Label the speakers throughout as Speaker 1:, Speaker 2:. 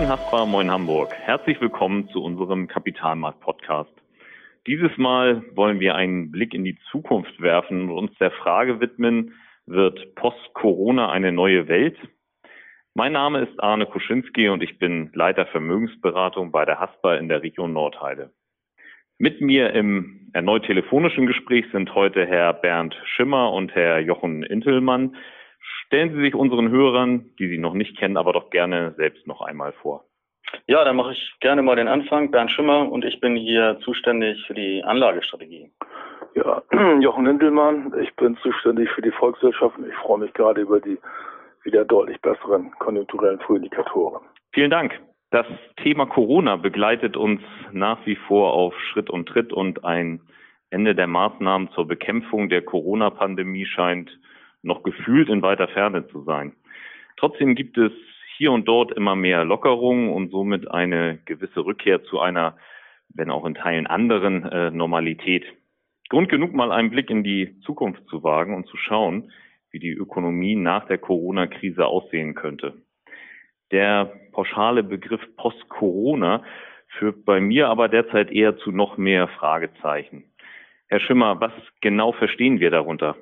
Speaker 1: Moin Haspa, moin Hamburg. Herzlich willkommen zu unserem Kapitalmarkt-Podcast. Dieses Mal wollen wir einen Blick in die Zukunft werfen und uns der Frage widmen, wird Post-Corona eine neue Welt? Mein Name ist Arne Kuschinski und ich bin Leiter Vermögensberatung bei der Haspa in der Region Nordheide. Mit mir im erneut telefonischen Gespräch sind heute Herr Bernd Schimmer und Herr Jochen Intelmann. Stellen Sie sich unseren Hörern, die Sie noch nicht kennen, aber doch gerne selbst noch einmal vor.
Speaker 2: Ja, dann mache ich gerne mal den Anfang. Bernd Schimmer und ich bin hier zuständig für die Anlagestrategie.
Speaker 3: Ja, Jochen Intelmann, ich bin zuständig für die Volkswirtschaft und ich freue mich gerade über die wieder deutlich besseren konjunkturellen Frühindikatoren.
Speaker 1: Vielen Dank. Das Thema Corona begleitet uns nach wie vor auf Schritt und Tritt und ein Ende der Maßnahmen zur Bekämpfung der Corona-Pandemie scheint noch gefühlt in weiter Ferne zu sein. Trotzdem gibt es hier und dort immer mehr Lockerungen und somit eine gewisse Rückkehr zu einer, wenn auch in Teilen anderen, äh, Normalität. Grund genug, mal einen Blick in die Zukunft zu wagen und zu schauen, wie die Ökonomie nach der Corona-Krise aussehen könnte. Der pauschale Begriff Post-Corona führt bei mir aber derzeit eher zu noch mehr Fragezeichen. Herr Schimmer, was genau verstehen wir darunter?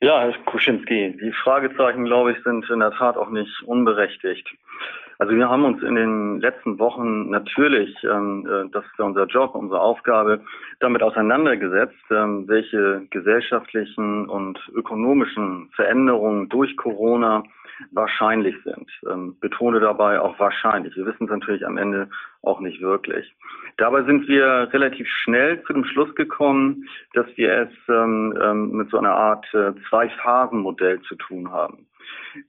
Speaker 2: Ja, Herr Kuschinski, die Fragezeichen, glaube ich, sind in der Tat auch nicht unberechtigt. Also wir haben uns in den letzten Wochen natürlich, ähm, äh, das ist ja unser Job, unsere Aufgabe, damit auseinandergesetzt, ähm, welche gesellschaftlichen und ökonomischen Veränderungen durch Corona wahrscheinlich sind. Ähm, betone dabei auch wahrscheinlich. Wir wissen es natürlich am Ende auch nicht wirklich. Dabei sind wir relativ schnell zu dem Schluss gekommen, dass wir es ähm, ähm, mit so einer Art äh, Zwei-Phasen-Modell zu tun haben.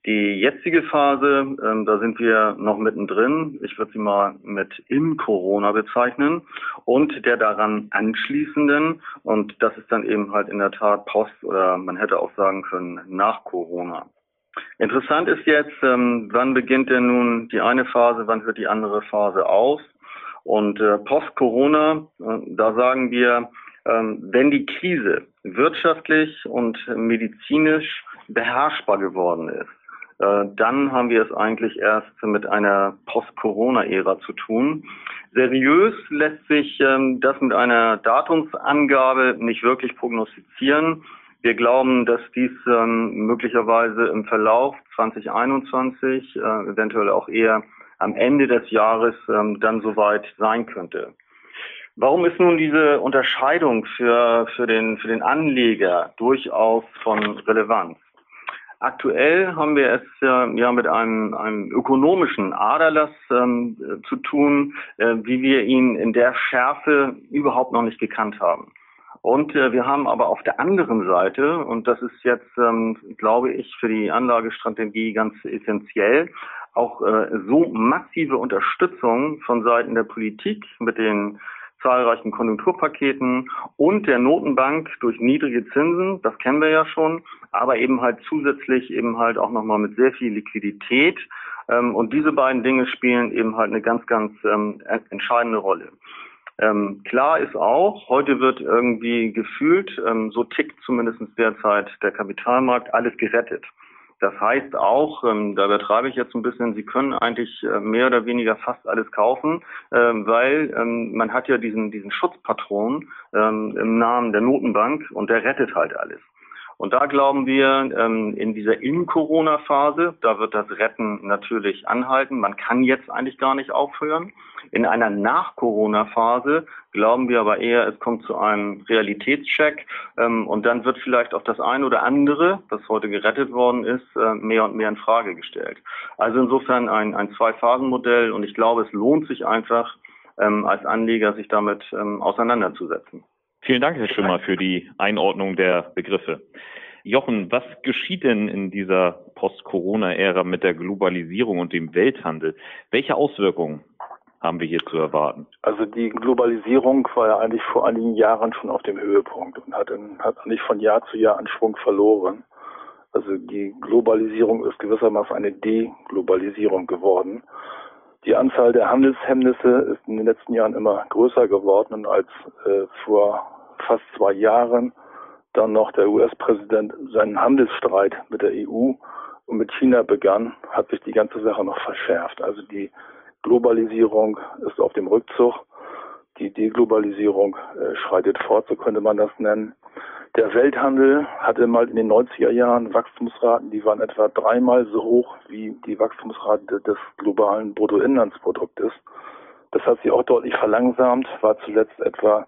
Speaker 2: Die jetzige Phase, ähm, da sind wir noch mittendrin. Ich würde sie mal mit im Corona bezeichnen und der daran anschließenden. Und das ist dann eben halt in der Tat Post oder man hätte auch sagen können nach Corona. Interessant ist jetzt, ähm, wann beginnt denn nun die eine Phase, wann hört die andere Phase aus? Und äh, post-Corona, äh, da sagen wir, ähm, wenn die Krise wirtschaftlich und medizinisch beherrschbar geworden ist, äh, dann haben wir es eigentlich erst mit einer Post-Corona-Ära zu tun. Seriös lässt sich ähm, das mit einer Datumsangabe nicht wirklich prognostizieren. Wir glauben, dass dies ähm, möglicherweise im Verlauf 2021, äh, eventuell auch eher am Ende des Jahres ähm, dann soweit sein könnte. Warum ist nun diese Unterscheidung für, für, den, für den Anleger durchaus von Relevanz? Aktuell haben wir es ja, ja mit einem, einem ökonomischen Aderlass ähm, zu tun, äh, wie wir ihn in der Schärfe überhaupt noch nicht gekannt haben. Und äh, wir haben aber auf der anderen Seite, und das ist jetzt, ähm, glaube ich, für die Anlagestrategie ganz essentiell, auch äh, so massive Unterstützung von Seiten der Politik mit den zahlreichen Konjunkturpaketen und der Notenbank durch niedrige Zinsen, das kennen wir ja schon, aber eben halt zusätzlich eben halt auch nochmal mit sehr viel Liquidität. Ähm, und diese beiden Dinge spielen eben halt eine ganz, ganz ähm, entscheidende Rolle. Ähm, klar ist auch, heute wird irgendwie gefühlt, so tickt zumindest derzeit der Kapitalmarkt, alles gerettet. Das heißt auch, ähm, da übertreibe ich jetzt ein bisschen, Sie können eigentlich äh, mehr oder weniger fast alles kaufen, ähm, weil ähm, man hat ja diesen, diesen Schutzpatron ähm, im Namen der Notenbank und der rettet halt alles. Und da glauben wir, ähm, in dieser In-Corona-Phase, da wird das Retten natürlich anhalten. Man kann jetzt eigentlich gar nicht aufhören. In einer Nach-Corona-Phase glauben wir aber eher, es kommt zu einem Realitätscheck ähm, und dann wird vielleicht auch das eine oder andere, das heute gerettet worden ist, äh, mehr und mehr in Frage gestellt. Also insofern ein, ein Zwei-Phasen-Modell und ich glaube, es lohnt sich einfach, ähm, als Anleger sich damit auseinanderzusetzen.
Speaker 1: Vielen Dank, Herr Schimmer, für die Einordnung der Begriffe. Jochen, was geschieht denn in dieser Post-Corona-Ära mit der Globalisierung und dem Welthandel? Welche Auswirkungen haben wir hier zu erwarten?
Speaker 3: Also die Globalisierung war ja eigentlich vor einigen Jahren schon auf dem Höhepunkt und hat, in, hat nicht von Jahr zu Jahr an Schwung verloren. Also die Globalisierung ist gewissermaßen eine Deglobalisierung geworden. Die Anzahl der Handelshemmnisse ist in den letzten Jahren immer größer geworden als äh, vor fast zwei Jahren dann noch der US-Präsident seinen Handelsstreit mit der EU und mit China begann, hat sich die ganze Sache noch verschärft. Also die Globalisierung ist auf dem Rückzug. Die Deglobalisierung äh, schreitet fort, so könnte man das nennen. Der Welthandel hatte mal in den 90er Jahren Wachstumsraten, die waren etwa dreimal so hoch wie die Wachstumsrate des globalen Bruttoinlandsproduktes. Das hat sich auch deutlich verlangsamt, war zuletzt etwa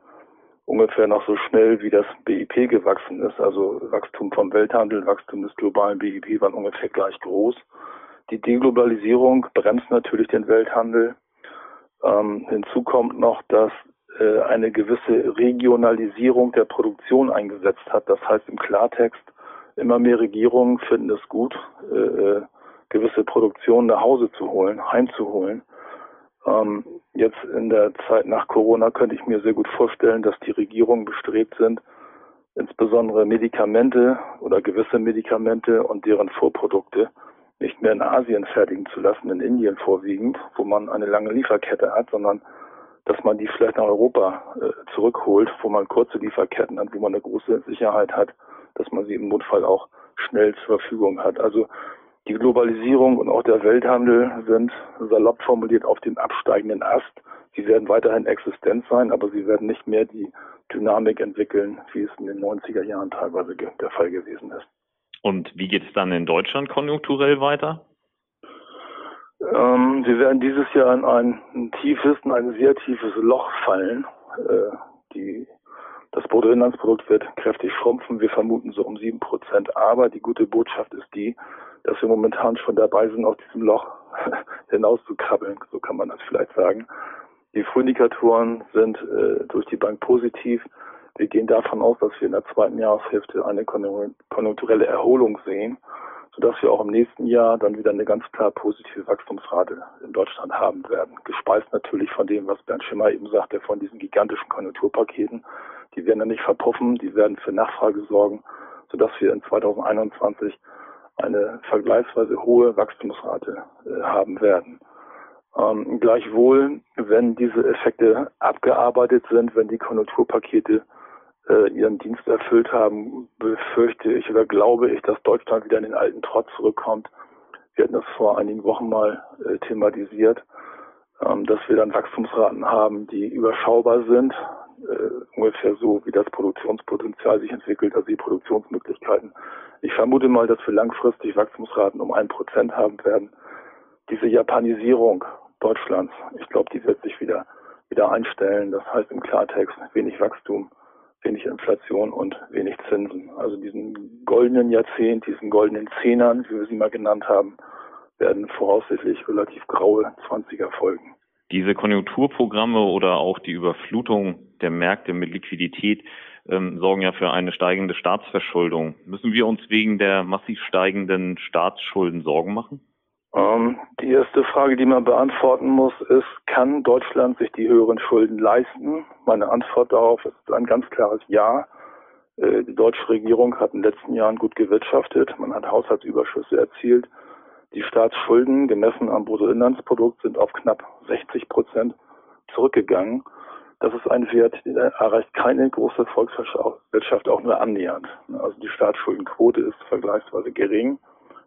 Speaker 3: ungefähr noch so schnell wie das BIP gewachsen ist. Also Wachstum vom Welthandel, Wachstum des globalen BIP waren ungefähr gleich groß. Die Deglobalisierung bremst natürlich den Welthandel. Ähm, hinzu kommt noch, dass äh, eine gewisse Regionalisierung der Produktion eingesetzt hat. Das heißt im Klartext, immer mehr Regierungen finden es gut, äh, äh gewisse Produktionen nach Hause zu holen, heimzuholen. Ähm, jetzt in der Zeit nach Corona könnte ich mir sehr gut vorstellen, dass die Regierungen bestrebt sind, insbesondere Medikamente oder gewisse Medikamente und deren Vorprodukte nicht mehr in Asien fertigen zu lassen, in Indien vorwiegend, wo man eine lange Lieferkette hat, sondern dass man die vielleicht nach Europa äh, zurückholt, wo man kurze Lieferketten hat, wo man eine große Sicherheit hat, dass man sie im Notfall auch schnell zur Verfügung hat. Also die Globalisierung und auch der Welthandel sind salopp formuliert auf dem absteigenden Ast. Sie werden weiterhin existent sein, aber sie werden nicht mehr die Dynamik entwickeln, wie es in den 90er Jahren teilweise der Fall gewesen ist.
Speaker 1: Und wie geht es dann in Deutschland konjunkturell weiter?
Speaker 3: Ähm, wir werden dieses Jahr in ein, ein tiefes, in ein sehr tiefes Loch fallen. Äh, die, das Bruttoinlandsprodukt wird kräftig schrumpfen. Wir vermuten so um sieben Prozent. Aber die gute Botschaft ist die, dass wir momentan schon dabei sind, aus diesem Loch hinauszukrabbeln. So kann man das vielleicht sagen. Die Frühindikatoren sind äh, durch die Bank positiv. Wir gehen davon aus, dass wir in der zweiten Jahreshälfte eine konjunkturelle Erholung sehen sodass wir auch im nächsten Jahr dann wieder eine ganz klar positive Wachstumsrate in Deutschland haben werden. Gespeist natürlich von dem, was Bernd Schimmer eben sagte, von diesen gigantischen Konjunkturpaketen. Die werden dann nicht verpuffen, die werden für Nachfrage sorgen, sodass wir in 2021 eine vergleichsweise hohe Wachstumsrate äh, haben werden. Ähm, gleichwohl, wenn diese Effekte abgearbeitet sind, wenn die Konjunkturpakete äh, ihren Dienst erfüllt haben, befürchte ich oder glaube ich, dass Deutschland wieder in den alten Trott zurückkommt. Wir hatten das vor einigen Wochen mal äh, thematisiert, ähm, dass wir dann Wachstumsraten haben, die überschaubar sind, äh, ungefähr so, wie das Produktionspotenzial sich entwickelt, also die Produktionsmöglichkeiten. Ich vermute mal, dass wir langfristig Wachstumsraten um ein Prozent haben werden. Diese Japanisierung Deutschlands, ich glaube, die wird sich wieder wieder einstellen. Das heißt im Klartext wenig Wachstum wenig Inflation und wenig Zinsen. Also diesen goldenen Jahrzehnt, diesen goldenen Zehnern, wie wir sie mal genannt haben, werden voraussichtlich relativ graue Zwanziger folgen.
Speaker 1: Diese Konjunkturprogramme oder auch die Überflutung der Märkte mit Liquidität ähm, sorgen ja für eine steigende Staatsverschuldung. Müssen wir uns wegen der massiv steigenden Staatsschulden Sorgen machen?
Speaker 3: Ähm, die erste Frage, die man beantworten muss, ist, kann Deutschland sich die höheren Schulden leisten? Meine Antwort darauf ist ein ganz klares Ja. Äh, die deutsche Regierung hat in den letzten Jahren gut gewirtschaftet. Man hat Haushaltsüberschüsse erzielt. Die Staatsschulden gemessen am Bruttoinlandsprodukt sind auf knapp 60 Prozent zurückgegangen. Das ist ein Wert, der erreicht keine große Volkswirtschaft auch nur annähernd. Also die Staatsschuldenquote ist vergleichsweise gering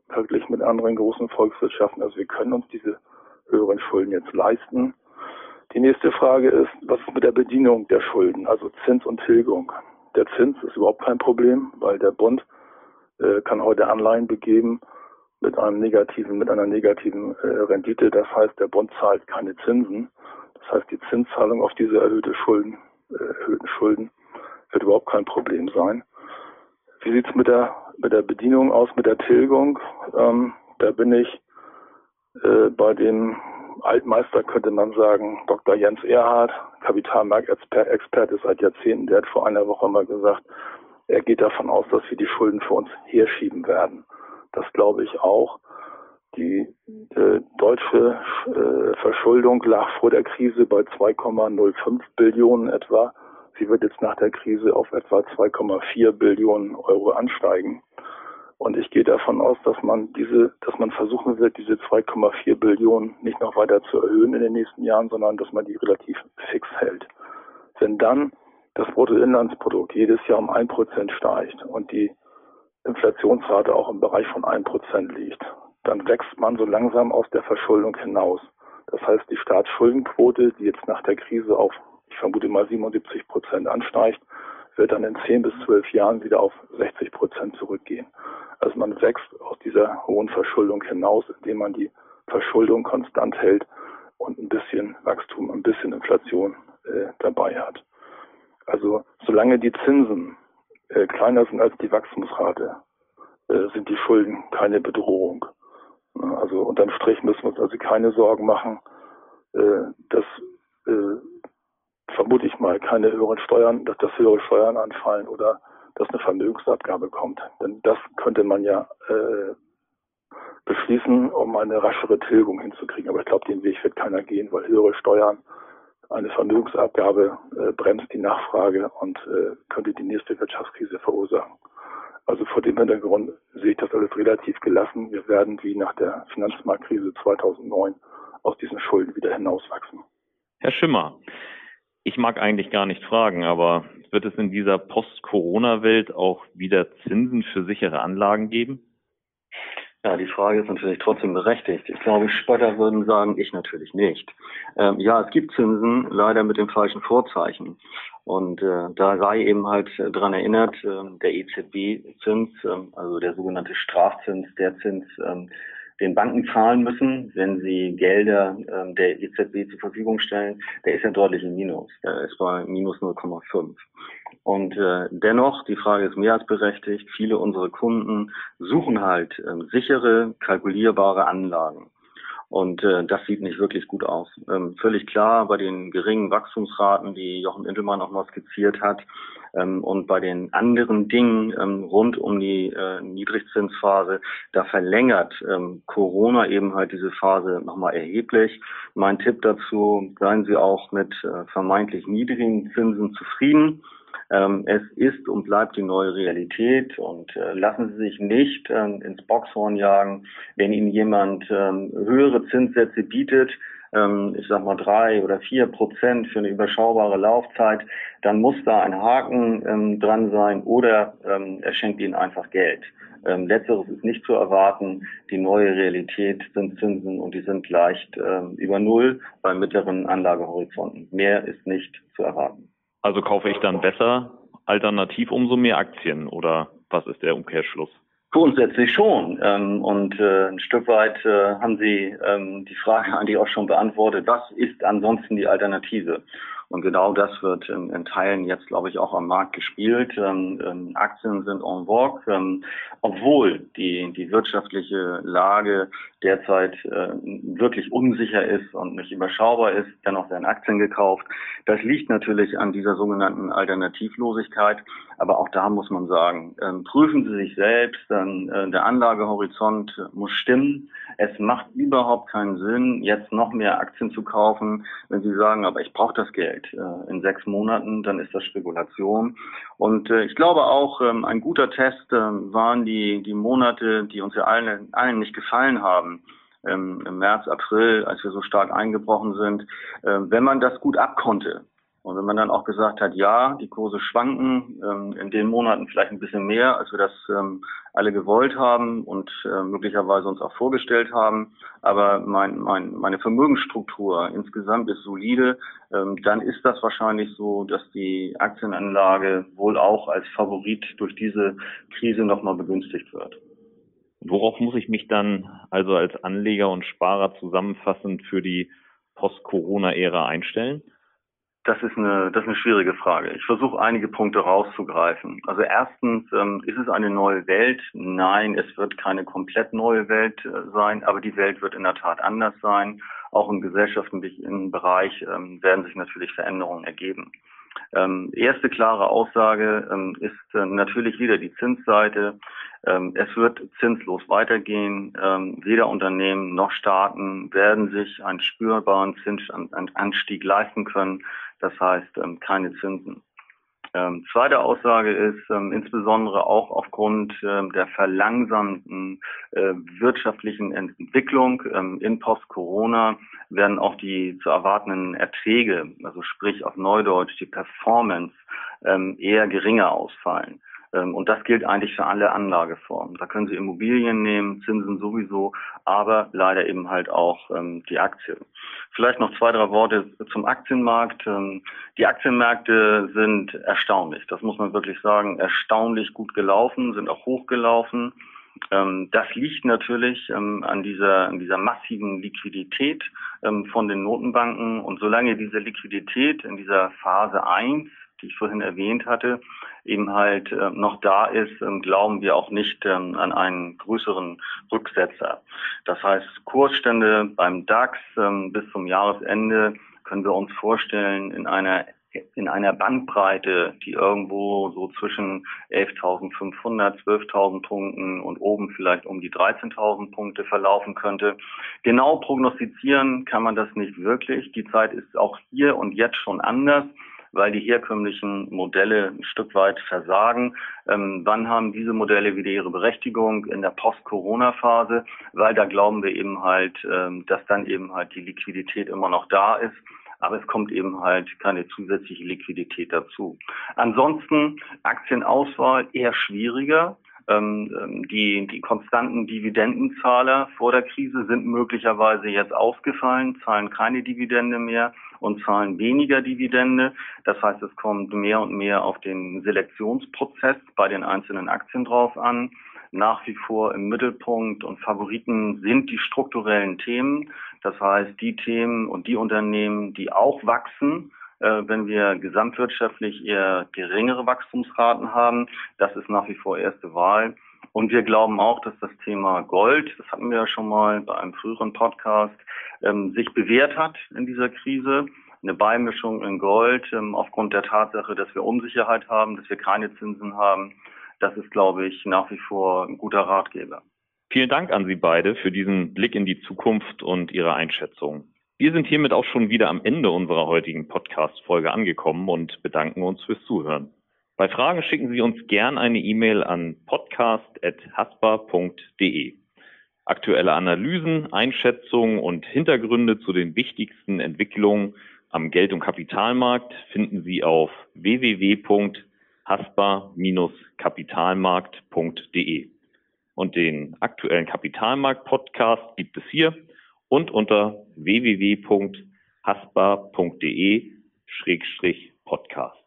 Speaker 3: verglichen mit anderen großen Volkswirtschaften. Also wir können uns diese höheren Schulden jetzt leisten. Die nächste Frage ist, was ist mit der Bedienung der Schulden, also Zins und Tilgung? Der Zins ist überhaupt kein Problem, weil der Bund äh, kann heute Anleihen begeben mit einem negativen, mit einer negativen äh, Rendite. Das heißt, der Bund zahlt keine Zinsen. Das heißt, die Zinszahlung auf diese erhöhte Schulden, äh, erhöhten Schulden wird überhaupt kein Problem sein. Wie sieht's mit der mit der Bedienung aus, mit der Tilgung? Ähm, da bin ich äh, bei dem Altmeister, könnte man sagen, Dr. Jens Erhard, Kapitalmarktexperte seit Jahrzehnten, der hat vor einer Woche mal gesagt, er geht davon aus, dass wir die Schulden für uns herschieben werden. Das glaube ich auch. Die äh, deutsche äh, Verschuldung lag vor der Krise bei 2,05 Billionen etwa. Sie wird jetzt nach der Krise auf etwa 2,4 Billionen Euro ansteigen. Und ich gehe davon aus, dass man diese, dass man versuchen wird, diese 2,4 Billionen nicht noch weiter zu erhöhen in den nächsten Jahren, sondern dass man die relativ fix hält. Wenn dann das Bruttoinlandsprodukt jedes Jahr um ein Prozent steigt und die Inflationsrate auch im Bereich von 1% liegt, dann wächst man so langsam aus der Verschuldung hinaus. Das heißt, die Staatsschuldenquote, die jetzt nach der Krise auf, ich vermute mal 77 Prozent ansteigt, wird dann in 10 bis 12 Jahren wieder auf 60 Prozent zurückgehen. Also man wächst aus dieser hohen Verschuldung hinaus, indem man die Verschuldung konstant hält und ein bisschen Wachstum, ein bisschen Inflation äh, dabei hat. Also solange die Zinsen äh, kleiner sind als die Wachstumsrate, äh, sind die Schulden keine Bedrohung. Also unterm Strich müssen wir uns also keine Sorgen machen, äh, dass äh, vermute ich mal keine höheren Steuern, dass das höhere Steuern anfallen oder dass eine Vermögensabgabe kommt. Denn das könnte man ja äh, beschließen, um eine raschere Tilgung hinzukriegen. Aber ich glaube, den Weg wird keiner gehen, weil höhere Steuern, eine Vermögensabgabe äh, bremst die Nachfrage und äh, könnte die nächste Wirtschaftskrise verursachen. Also vor dem Hintergrund sehe ich das alles relativ gelassen. Wir werden wie nach der Finanzmarktkrise 2009 aus diesen Schulden wieder hinauswachsen.
Speaker 1: Herr Schimmer, ich mag eigentlich gar nicht fragen, aber wird es in dieser Post-Corona-Welt auch wieder Zinsen für sichere Anlagen geben?
Speaker 2: Ja, die Frage ist natürlich trotzdem berechtigt. Ich glaube, Spötter würden sagen, ich natürlich nicht. Ähm, ja, es gibt Zinsen, leider mit dem falschen Vorzeichen. Und äh, da sei eben halt dran erinnert, äh, der EZB-Zins, äh, also der sogenannte Strafzins, der Zins, äh, den Banken zahlen müssen, wenn sie Gelder äh, der EZB zur Verfügung stellen, der ist ja deutlich im Minus. Der ist bei minus 0,5. Und äh, dennoch, die Frage ist mehr als berechtigt, viele unserer Kunden suchen halt äh, sichere, kalkulierbare Anlagen. Und äh, das sieht nicht wirklich gut aus. Ähm, völlig klar, bei den geringen Wachstumsraten, die Jochen Intelmann auch mal skizziert hat, ähm, und bei den anderen Dingen ähm, rund um die äh, Niedrigzinsphase, da verlängert ähm, Corona eben halt diese Phase nochmal erheblich. Mein Tipp dazu, seien Sie auch mit äh, vermeintlich niedrigen Zinsen zufrieden. Ähm, es ist und bleibt die neue Realität und äh, lassen Sie sich nicht ähm, ins Boxhorn jagen, wenn Ihnen jemand ähm, höhere Zinssätze bietet, ähm, ich sag mal drei oder vier Prozent für eine überschaubare Laufzeit, dann muss da ein Haken ähm, dran sein oder ähm, er schenkt Ihnen einfach Geld. Ähm, letzteres ist nicht zu erwarten. Die neue Realität sind Zinsen und die sind leicht ähm, über Null bei mittleren Anlagehorizonten. Mehr ist nicht zu erwarten.
Speaker 1: Also kaufe ich dann besser alternativ umso mehr Aktien oder was ist der Umkehrschluss?
Speaker 2: Grundsätzlich schon. Ähm, und äh, ein Stück weit äh, haben Sie ähm, die Frage eigentlich auch schon beantwortet. Was ist ansonsten die Alternative? Und genau das wird in, in Teilen jetzt, glaube ich, auch am Markt gespielt. Ähm, ähm, Aktien sind en vogue, ähm, obwohl die, die wirtschaftliche Lage derzeit äh, wirklich unsicher ist und nicht überschaubar ist. Dennoch werden Aktien gekauft. Das liegt natürlich an dieser sogenannten Alternativlosigkeit. Aber auch da muss man sagen, ähm, prüfen Sie sich selbst, ähm, äh, der Anlagehorizont muss stimmen. Es macht überhaupt keinen Sinn, jetzt noch mehr Aktien zu kaufen, wenn Sie sagen, aber ich brauche das Geld äh, in sechs Monaten, dann ist das Spekulation. Und äh, ich glaube auch, ähm, ein guter Test äh, waren die, die Monate, die uns ja allen, allen nicht gefallen haben ähm, im März, April, als wir so stark eingebrochen sind, äh, wenn man das gut abkonnte. Und wenn man dann auch gesagt hat, ja, die Kurse schwanken, ähm, in den Monaten vielleicht ein bisschen mehr, als wir das ähm, alle gewollt haben und äh, möglicherweise uns auch vorgestellt haben, aber mein, mein, meine Vermögensstruktur insgesamt ist solide, ähm, dann ist das wahrscheinlich so, dass die Aktienanlage wohl auch als Favorit durch diese Krise nochmal begünstigt wird.
Speaker 1: Worauf muss ich mich dann also als Anleger und Sparer zusammenfassend für die Post-Corona-Ära einstellen?
Speaker 2: Das ist eine, das ist eine schwierige Frage. Ich versuche einige Punkte rauszugreifen. Also erstens, ähm, ist es eine neue Welt? Nein, es wird keine komplett neue Welt äh, sein, aber die Welt wird in der Tat anders sein. Auch im gesellschaftlichen Bereich ähm, werden sich natürlich Veränderungen ergeben. Ähm, erste klare Aussage ähm, ist äh, natürlich wieder die Zinsseite. Ähm, es wird zinslos weitergehen. Ähm, weder Unternehmen noch Staaten werden sich einen spürbaren Zinsanstieg leisten können. Das heißt, ähm, keine Zinsen. Ähm, zweite Aussage ist, ähm, insbesondere auch aufgrund ähm, der verlangsamten äh, wirtschaftlichen Entwicklung ähm, in Post-Corona werden auch die zu erwartenden Erträge, also sprich auf Neudeutsch die Performance, ähm, eher geringer ausfallen. Ähm, und das gilt eigentlich für alle Anlageformen. Da können Sie Immobilien nehmen, Zinsen sowieso, aber leider eben halt auch ähm, die Aktien. Vielleicht noch zwei, drei Worte zum Aktienmarkt. Ähm, die Aktienmärkte sind erstaunlich. Das muss man wirklich sagen. Erstaunlich gut gelaufen, sind auch hochgelaufen. Das liegt natürlich an dieser, an dieser massiven Liquidität von den Notenbanken. Und solange diese Liquidität in dieser Phase 1 die ich vorhin erwähnt hatte, eben halt äh, noch da ist, ähm, glauben wir auch nicht ähm, an einen größeren Rücksetzer. Das heißt, Kursstände beim DAX ähm, bis zum Jahresende können wir uns vorstellen in einer in einer Bandbreite, die irgendwo so zwischen 11.500, 12.000 Punkten und oben vielleicht um die 13.000 Punkte verlaufen könnte. Genau prognostizieren kann man das nicht wirklich. Die Zeit ist auch hier und jetzt schon anders weil die herkömmlichen Modelle ein Stück weit versagen. Ähm, wann haben diese Modelle wieder ihre Berechtigung? In der Post-Corona-Phase, weil da glauben wir eben halt, ähm, dass dann eben halt die Liquidität immer noch da ist aber es kommt eben halt keine zusätzliche Liquidität dazu. Ansonsten Aktienauswahl eher schwieriger. Ähm, ähm, die, die konstanten Dividendenzahler vor der Krise sind möglicherweise jetzt ausgefallen, zahlen keine Dividende mehr und zahlen weniger Dividende. Das heißt, es kommt mehr und mehr auf den Selektionsprozess bei den einzelnen Aktien drauf an. Nach wie vor im Mittelpunkt und Favoriten sind die strukturellen Themen. Das heißt, die Themen und die Unternehmen, die auch wachsen, wenn wir gesamtwirtschaftlich eher geringere Wachstumsraten haben. Das ist nach wie vor erste Wahl. Und wir glauben auch, dass das Thema Gold, das hatten wir ja schon mal bei einem früheren Podcast, ähm, sich bewährt hat in dieser Krise. Eine Beimischung in Gold ähm, aufgrund der Tatsache, dass wir Unsicherheit haben, dass wir keine Zinsen haben. Das ist, glaube ich, nach wie vor ein guter Ratgeber.
Speaker 1: Vielen Dank an Sie beide für diesen Blick in die Zukunft und Ihre Einschätzung. Wir sind hiermit auch schon wieder am Ende unserer heutigen Podcast-Folge angekommen und bedanken uns fürs Zuhören. Bei Fragen schicken Sie uns gern eine E-Mail an podcast.haspa.de. Aktuelle Analysen, Einschätzungen und Hintergründe zu den wichtigsten Entwicklungen am Geld- und Kapitalmarkt finden Sie auf www.haspa-kapitalmarkt.de. Und den aktuellen Kapitalmarkt-Podcast gibt es hier und unter www.haspa.de-podcast.